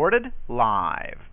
Recorded live.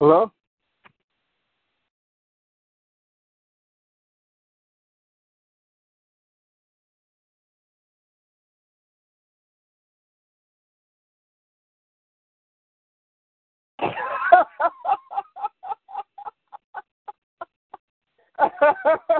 Hello?